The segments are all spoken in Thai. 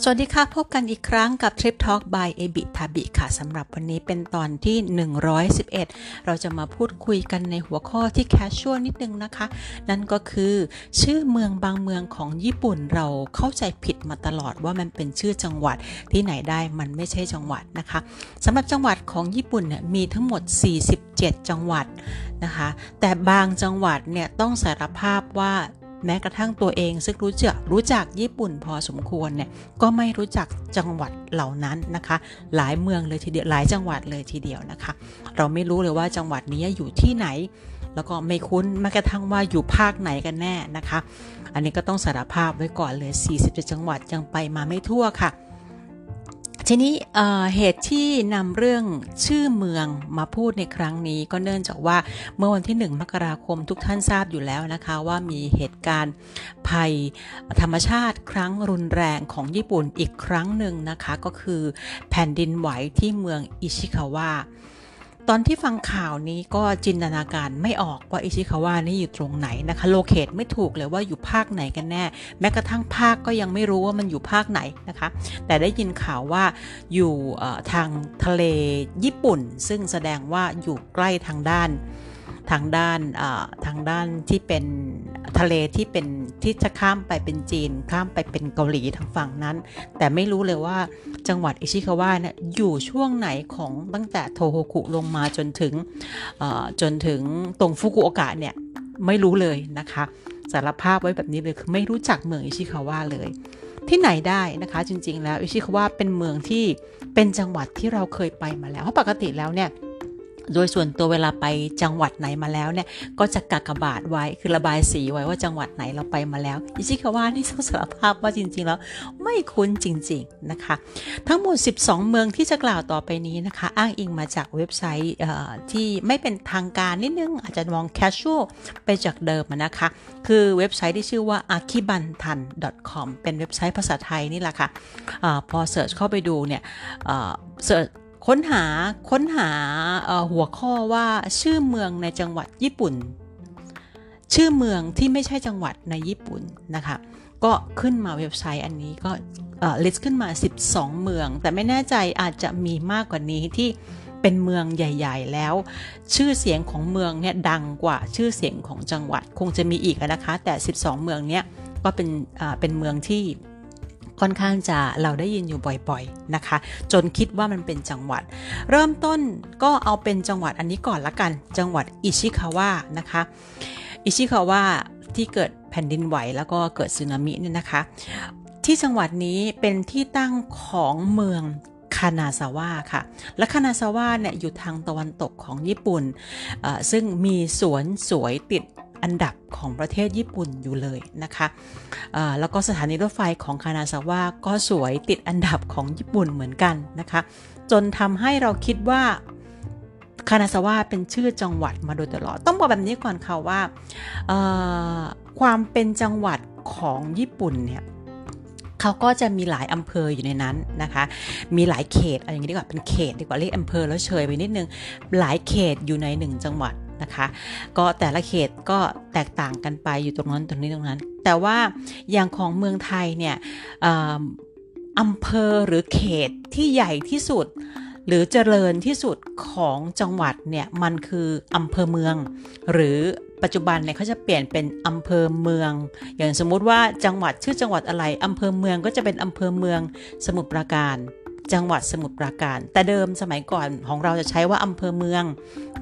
สวัสดีค่ะ พบกันอีกครั้งกับ Trip Talk by a b i t a b i ค่ะสำหรับวันนี้เป็นตอนที่ 111 เราจะมาพูดคุยกันในหัวข้อที่แคชชวลนิดนึงนะคะ นั่นก็คือชื่อเมืองบางเมืองของญี่ปุ่นเราเข้าใจผิดมาตลอดว่ามันเป็นชื่อจังหวัดที่ไหนได้มันไม่ใช่จังหวัดนะคะสำหรับจังหวัดของญี่ปุ่นเนี่ยมีทั้งหมด 47 จังหวัดนะคะ แต่บางจังหวัดเนี่ยต้องสารภาพว่า แม้กระทั่งตัวเองซึ่งรู้จักรู้จักญี่ปุ่นพอสมควรเนี่ยก็ไม่รู้จักจังหวัดเหล่านั้นนะคะ หลายเมืองเลยทีเดียวหลายจังหวัดเลยทีเดียวนะคะ เราไม่รู้เลยว่าจังหวัดนี้อยู่ที่ไหน แล้วก็ไม่คุ้นแม้กระทั่งว่าอยู่ภาคไหนกันแน่นะคะ อันนี้ก็ต้องสารภาพไว้ก่อนเลย 47 จังหวัดยังไปมาไม่ทั่วค่ะ ทีนี้เหตุที่นำเรื่องชื่อเมืองมาพูดในครั้งนี้ ก็เนื่องจากว่าเมื่อวันที่ 1 มกราคมทุกท่านทราบอยู่แล้วนะคะ ว่ามีเหตุการณ์ภัยธรรมชาติครั้งรุนแรงของญี่ปุ่นอีกครั้งหนึ่งนะคะ ก็คือแผ่นดินไหวที่เมืองอิชิคาวะ ตอนที่ฟังข่าวนี้ก็จินตนาการไม่ออกว่าอิชิคาวะนี่อยู่ตรงไหนนะคะโลเคตไม่ถูกเลยว่าอยู่ภาคไหนกันแน่ แม้กระทั่งภาคก็ยังไม่รู้ว่ามันอยู่ภาคไหนนะคะ แต่ได้ยินข่าวว่าอยู่ทางทะเลญี่ปุ่น ซึ่งแสดงว่าอยู่ใกล้ทางด้านทางด้านทางด้านที่เป็นทะเลที่เป็น ที่จะข้ามไปเป็นจีน ข้ามไปเป็นเกาหลีทางฝั่งนั้น แต่ไม่รู้เลยว่าจังหวัดอิชิคาวะเนี่ยอยู่ช่วงไหนของตั้งแต่โทโฮคุลงมาจนถึงจนถึงตรงฟุกุโอกะเนี่ยไม่รู้เลยนะคะสารภาพไว้แบบนี้เลยคือไม่รู้จักเมืองอิชิคาวะเลย ที่ไหนได้นะคะ จริงๆ แล้วอิชิคาวะเป็นเมืองที่เป็นจังหวัดที่เราเคยไปมาแล้วเพราะปกติแล้วเนี่ย โดยส่วนตัวเวลาไปจังหวัดไหนมาแล้วเนี่ย ก็จะกากบาทไว้คือระบายสีไว้ว่าจังหวัดไหนเราไปมาแล้วอิชิคาวะนี่ต้องสารภาพว่าจริง ๆ แล้วไม่คุ้นจริง ๆ นะคะ ทั้งหมด 12 เมืองที่จะกล่าวต่อไปนี้นะคะ อ้างอิงมาจากเว็บไซต์ที่ไม่เป็นทางการนิดนึง อาจจะมองแคชชวลไปจากเดิมนะคะ คือเว็บไซต์ที่ชื่อว่า akibantan.com เป็นเว็บไซต์ภาษาไทยนี่แหละค่ะพอ search เข้าไปดูเนี่ย search ค้นหาค้นหาหัวข้อว่าชื่อเมืองในจังหวัดญี่ปุ่น ชื่อเมืองที่ไม่ใช่จังหวัดในญี่ปุ่นนะคะก็ขึ้นมาเว็บไซต์อันนี้ก็ list ขึ้นมา 12 เมือง แต่ไม่แน่ใจอาจจะมีมากกว่านี้ที่เป็นเมืองใหญ่ ๆ แล้ว ชื่อเสียงของเมืองเนี่ยดังกว่าชื่อเสียงของจังหวัด คงจะมีอีกนะคะ แต่ 12 เมืองเนี้ยก็เป็นเป็นเมืองที่ ค่อนข้างจะเราได้ยินอยู่บ่อยๆนะคะ จนคิดว่ามันเป็นจังหวัด เริ่มต้นก็เอาเป็นจังหวัดอันนี้ก่อนละกัน จังหวัดอิชิคาวะนะคะ อิชิคาวะที่เกิดแผ่นดินไหวแล้วก็เกิดสึนามิเนี่ยนะคะ ที่จังหวัดนี้เป็นที่ตั้งของเมืองคานาซาวะค่ะ และคานาซาวะเนี่ยอยู่ทางตะวันตกของญี่ปุ่น ซึ่งมีสวนสวยติด อันดับของประเทศญี่ปุ่นอยู่เลยนะคะแล้วก็สถานีรถไฟของคานาซาวะก็สวยติดอันดับของญี่ปุ่นเหมือนกันนะคะ จนทำให้เราคิดว่าคานาซาวะเป็นชื่อจังหวัดมาโดยตลอด ต้องบอกแบบนี้ก่อนค่ะว่าความเป็นจังหวัดของญี่ปุ่นเนี่ยเขาก็จะมีหลายอำเภออยู่ในนั้นนะคะ มีหลายเขตอะไรอย่างนี้ดีกว่าเป็นเขตดีกว่าเรียกอำเภอแล้วเฉยไปนิดนึง หลายเขตอยู่ในหนึ่งจังหวัด นะคะ ก็แต่ละเขตก็แตกต่างกันไปอยู่ตรงนั้นตรงนี้ตรงนั้น แต่ว่าอย่างของเมืองไทยเนี่ยอำเภอหรือเขตที่ใหญ่ที่สุด หรือเจริญที่สุดของจังหวัดเนี่ยมันคืออำเภอเมือง หรือปัจจุบันเนี่ยเขาจะเปลี่ยนเป็นอำเภอเมือง อย่างสมมุติว่าจังหวัดชื่อจังหวัดอะไรอำเภอเมืองก็จะเป็นอำเภอเมืองสมุทรปราการ จังหวัดสมุทรปราการ แต่เดิมสมัยก่อนของเราจะใช้ว่าอำเภอเมือง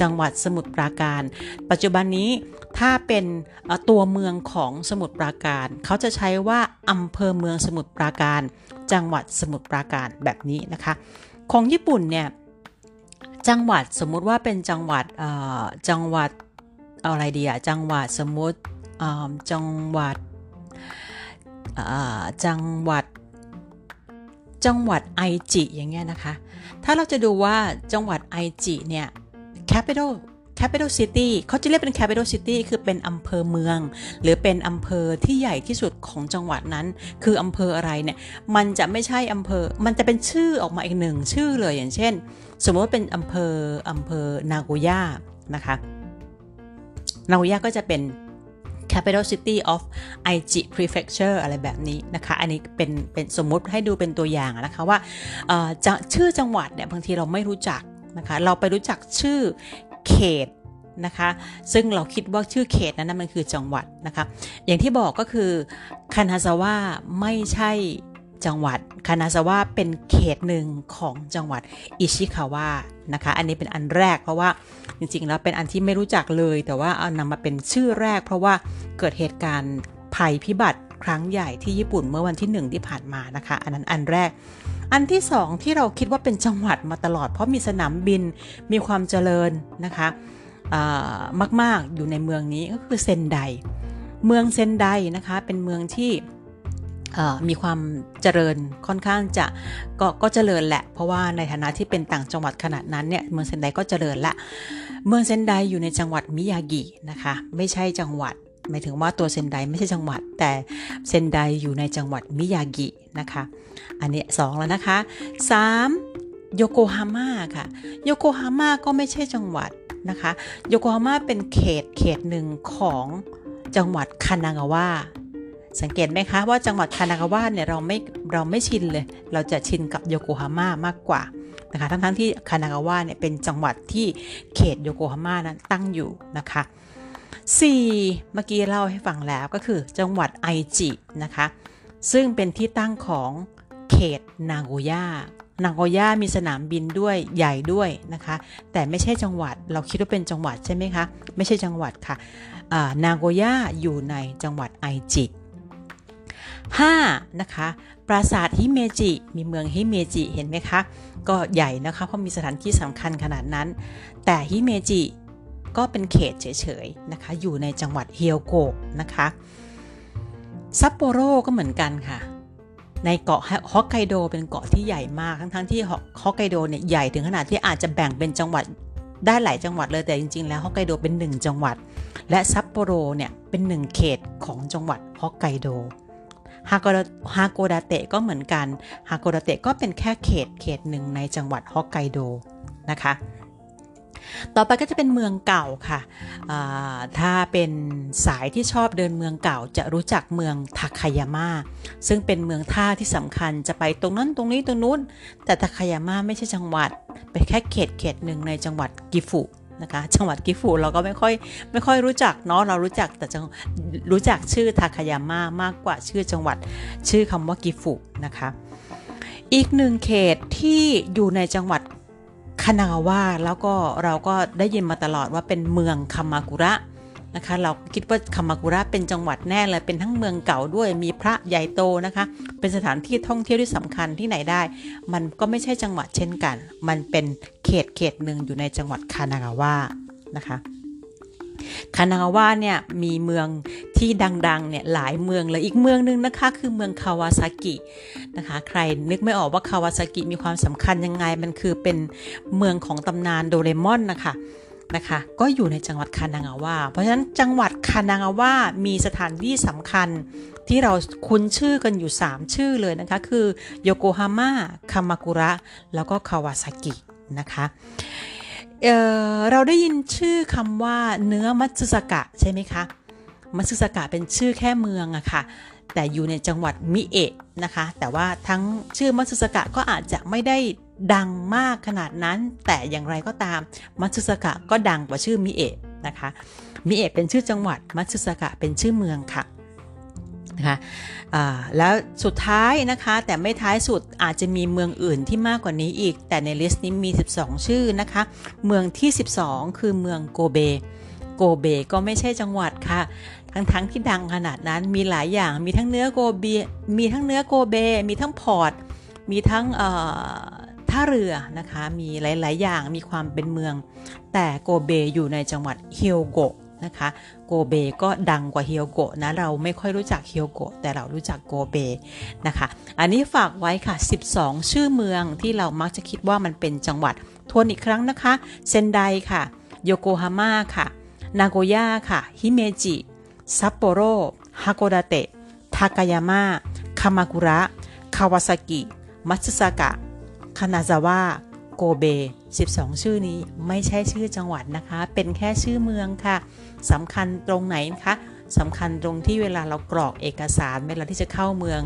จังหวัดสมุทรปราการ ปัจจุบันนี้ถ้าเป็นตัวเมืองของสมุทรปราการ เขาจะใช้ว่าอำเภอเมืองสมุทรปราการ จังหวัดสมุทรปราการแบบนี้นะคะ ของญี่ปุ่นเนี่ยจังหวัดสมมุติว่าเป็นจังหวัดจังหวัดอะไรดีอะจังหวัดสมมติจังหวัดจังหวัด จังหวัดไอจิอย่างเงี้ยนะคะ ถ้าเราจะดูว่าจังหวัดไอจิเนี่ย capital capital city เขาจะเรียกเป็น capital city คือเป็นอำเภอเมือง หรือเป็นอำเภอที่ใหญ่ที่สุดของจังหวัดนั้น คืออำเภออะไรเนี่ย มันจะไม่ใช่อำเภอ มันจะเป็นชื่อออกมาอีกหนึ่งชื่อเลยอย่างเช่น สมมติว่าเป็นอำเภออำเภอนาโกย่านะคะ นาโกย่าก็จะเป็น capital city of Aichi prefecture อะไรแบบนี้นะคะ อันนี้เป็นเป็นสมมุติให้ดูเป็นตัวอย่างนะคะว่าจะชื่อจังหวัดเนี่ยบางทีเราไม่รู้จักนะคะ เราไปรู้จักชื่อเขตนะคะ ซึ่งเราคิดว่าชื่อเขตนั้นมันคือจังหวัดนะคะ อย่างที่บอกก็คือคานาซาวะไม่ใช่ จังหวัดคานาซาวะเป็นเขตหนึ่งของจังหวัดอิชิคาวะนะคะ อันนี้เป็นอันแรกเพราะว่าจริงๆแล้วเป็นอันที่ไม่รู้จักเลย แต่ว่าเอานำมาเป็นชื่อแรก เพราะว่าเกิดเหตุการณ์ภัยพิบัติครั้งใหญ่ที่ญี่ปุ่นเมื่อวันที่1ที่ผ่านมานะคะ อันนั้นอันแรก อันที่สองที่เราคิดว่าเป็นจังหวัดมาตลอด เพราะมีสนามบินมีความเจริญนะคะมากๆอยู่ในเมืองนี้ก็คือเซนได เมืองเซนไดนะคะเป็นเมืองที่ มีความเจริญค่อนข้างจะกก็เจริญแหละ เพราะว่าในฐานะที่เป็นต่างจังหวัดขนาดนั้นเนี่ยเมืองเซนไดก็เจริญละ เมืองเซนไดอยู่ในจังหวัดมิยากินะคะ ไม่ใช่จังหวัดหมายถึงว่าตัวเซนไดไม่ใช่จังหวัด แต่เซนไดอยู่ในจังหวัดมิยากินะคะ อันนี้2แล้วนะคะ3โยโกฮาม่าค่ะโยโกฮาม่าก็ไม่ใช่จังหวัดนะคะโยโกฮาม่าเป็นเขตเขตหนึ่งของจังหวัดคานางาวะ สังเกตไหมคะว่าจังหวัดคานากาวะเนี่ยเราไม่เราไม่ชินเลย เราจะชินกับโยโกฮาม่ามากกว่านะคะทั้งๆทที่คานากาวะเนี่ยเป็นจังหวัดที่เขตโยโกฮาม่านั้นตั้งอยู่นะคะ 4. เมื่อกี้เล่าให้ฟังแล้วก็คือจังหวัดไอจินะคะ ซึ่งเป็นที่ตั้งของเขตนาโกย่านาโกย่ามีสนามบินด้วยใหญ่ด้วยนะคะ แต่ไม่ใช่จังหวัดเราคิดว่าเป็นจังหวัดใช่ไหมคะ ไม่ใช่จังหวัดค่ะนาโกย่าอยู่ในจังหวัดไอจิ 5 นะคะปราสาทฮิเมจิ มีเมืองฮิเมจิเห็นไหมคะ ก็ใหญ่นะคะ เพราะมีสถานที่สำคัญขนาดนั้น แต่ฮิเมจิก็เป็นเขตเฉยๆนะคะ อยู่ในจังหวัดเฮียวโกะนะคะซัปโปโรก็เหมือนกันค่ะ ในเกาะฮอกไกโดเป็นเกาะที่ใหญ่มาก ทั้งๆที่ฮอกไกโดเนี่ยใหญ่ถึงขนาดที่อาจจะแบ่งเป็นจังหวัดได้หลายจังหวัดเลยแต่จริงๆ แล้วฮอกไกโดเป็นหนึ่งจังหวัด และซัปโปโรเนี่ยเป็นหนึ่งเขตของจังหวัดฮอกไกโด ฮาโกฮาโกดาเตะก็เหมือนกันฮาโกดาเตะก็เป็นแค่เขตเขตหนึ่งในจังหวัดฮอกไกโดนะคะต่อไปก็จะเป็นเมืองเก่าค่ะ ถ้าเป็นสายที่ชอบเดินเมืองเก่าจะรู้จักเมืองทาคายาม่าซึ่งเป็นเมืองท่าที่สำคัญจะไปตรงนั้นตรงนี้ตรงนู้น แต่ทาคายาม่าไม่ใช่จังหวัด เป็นแค่เขตเขตหนึ่งในจังหวัดกิฟุ นะคะจังหวัดกิฟูเราก็ไม่ค่อยไม่ค่อยรู้จักเนาะเรารู้จักแต่จังรู้จักชื่อทาคายาม่ามากกว่าชื่อจังหวัดชื่อคำว่ากิฟูนะคะอีกหนึ่งเขตที่อยู่ในจังหวัดคานาวาแล้วก็เราก็ได้ยินมาตลอดว่าเป็นเมืองคามากุระ นะคะ เราคิดว่าคามากุระเป็นจังหวัดแน่เลยเป็นทั้งเมืองเก่าด้วยมีพระใหญ่โตนะคะ เป็นสถานที่ท่องเที่ยวที่สำคัญที่ไหนได้ มันก็ไม่ใช่จังหวัดเช่นกัน มันเป็นเขตเขตหนึ่งอยู่ในจังหวัดคานากาวะนะคะคานากาวะเนี่ยมีเมืองที่ดังๆเนี่ยหลายเมืองเลยอีกเมืองนึงนะคะคือเมืองคาวาซากินะคะใครนึกไม่ออกว่าคาวาซากิมีความสำคัญยังไงมันคือเป็นเมืองของตำนานโดเรมอนนะคะ นะคะ ก็อยู่ในจังหวัดคานางาวะเพราะฉะนั้นจังหวัดคานางาวะมีสถานที่สำคัญที่เราคุ้นชื่อกันอยู่ 3 ชื่อเลยนะคะ คือโยโกฮาม่า คามากุระ แล้วก็คาวาซากินะคะเเราได้ยินชื่อคำว่าเนื้อมัตสึสกะใช่ไหมคะมัตสึสกะเป็นชื่อแค่เมืองอะคะ่ะแต่อยู่ในจังหวัดมิเอะนะคะ แต่ว่าทั้งชื่อมัตสึสกะก็อาจจะไม่ได้ ดังมากขนาดนั้น แต่อย่างไรก็ตามมัตสึสกะก็ดังกว่าชื่อมิเอะนะคะมิเอะเป็นชื่อจังหวัดมัตสึสกะเป็นชื่อเมืองค่ะนะคะแล้วสุดท้ายนะคะแต่ไม่ท้ายสุดอาจจะมีเมืองอื่นที่มากกว่านี้อีก แต่ในลิสต์นี้มี 12 ชื่อนะคะเมืองที่ 12 คือเมืองโกเบโกเบก็ไม่ใช่จังหวัดค่ะ ทั้งทั้งที่ดังขนาดนั้นมีหลายอย่างมีทั้งเนื้อโกเบมีทั้งเนื้อโกเบ มีทั้งพอร์ตมีทั้ง ท่าเรือนะคะมีหลาย ๆ อย่างมีความเป็นเมือง แต่โกเบอยู่ในจังหวัดเฮียวโกะนะคะโกเบก็ดังกว่าเฮียวโกะนะเราไม่ค่อยรู้จักเฮียวโกะแต่เรารู้จักโกเบนะคะอันนี้ฝากไว้ค่ะ 12 ชื่อเมืองที่เรามักจะคิดว่ามันเป็นจังหวัดทวนอีกครั้งนะคะ เซนไดค่ะ โยโกฮาม่าค่ะ นาโกย่าค่ะ ฮิเมจิ ซัปโปโรฮาโกดาเตะ ทากายาม่า คามากุระ คาวาซากิ มัตสึสากะ คานาซาวะโกเบ 12 ชื่อนี้ไม่ใช่ชื่อจังหวัดนะคะ เป็นแค่ชื่อเมืองค่ะสำคัญตรงไหนนะคะสำคัญตรงที่เวลาเรากรอกเอกสารเวลาที่จะเข้าเมือง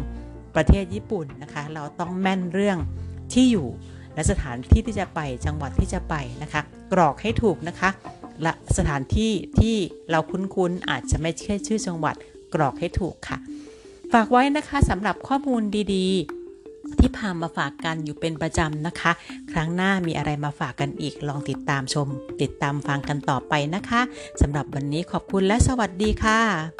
ประเทศญี่ปุ่นนะคะ เราต้องแม่นเรื่องที่อยู่และสถานที่ที่จะไปจังหวัดที่จะไปนะคะ กรอกให้ถูกนะคะ และสถานที่ที่เราคุ้นๆอาจจะไม่ใช่ชื่อจังหวัด กรอกให้ถูกค่ะ ฝากไว้นะคะสำหรับข้อมูลดีๆ ที่พามาฝากกันอยู่เป็นประจำนะคะ ครั้งหน้ามีอะไรมาฝากกันอีกลองติดตามชม ติดตามฟังกันต่อไปนะคะสำหรับวันนี้ขอบคุณและสวัสดีค่ะ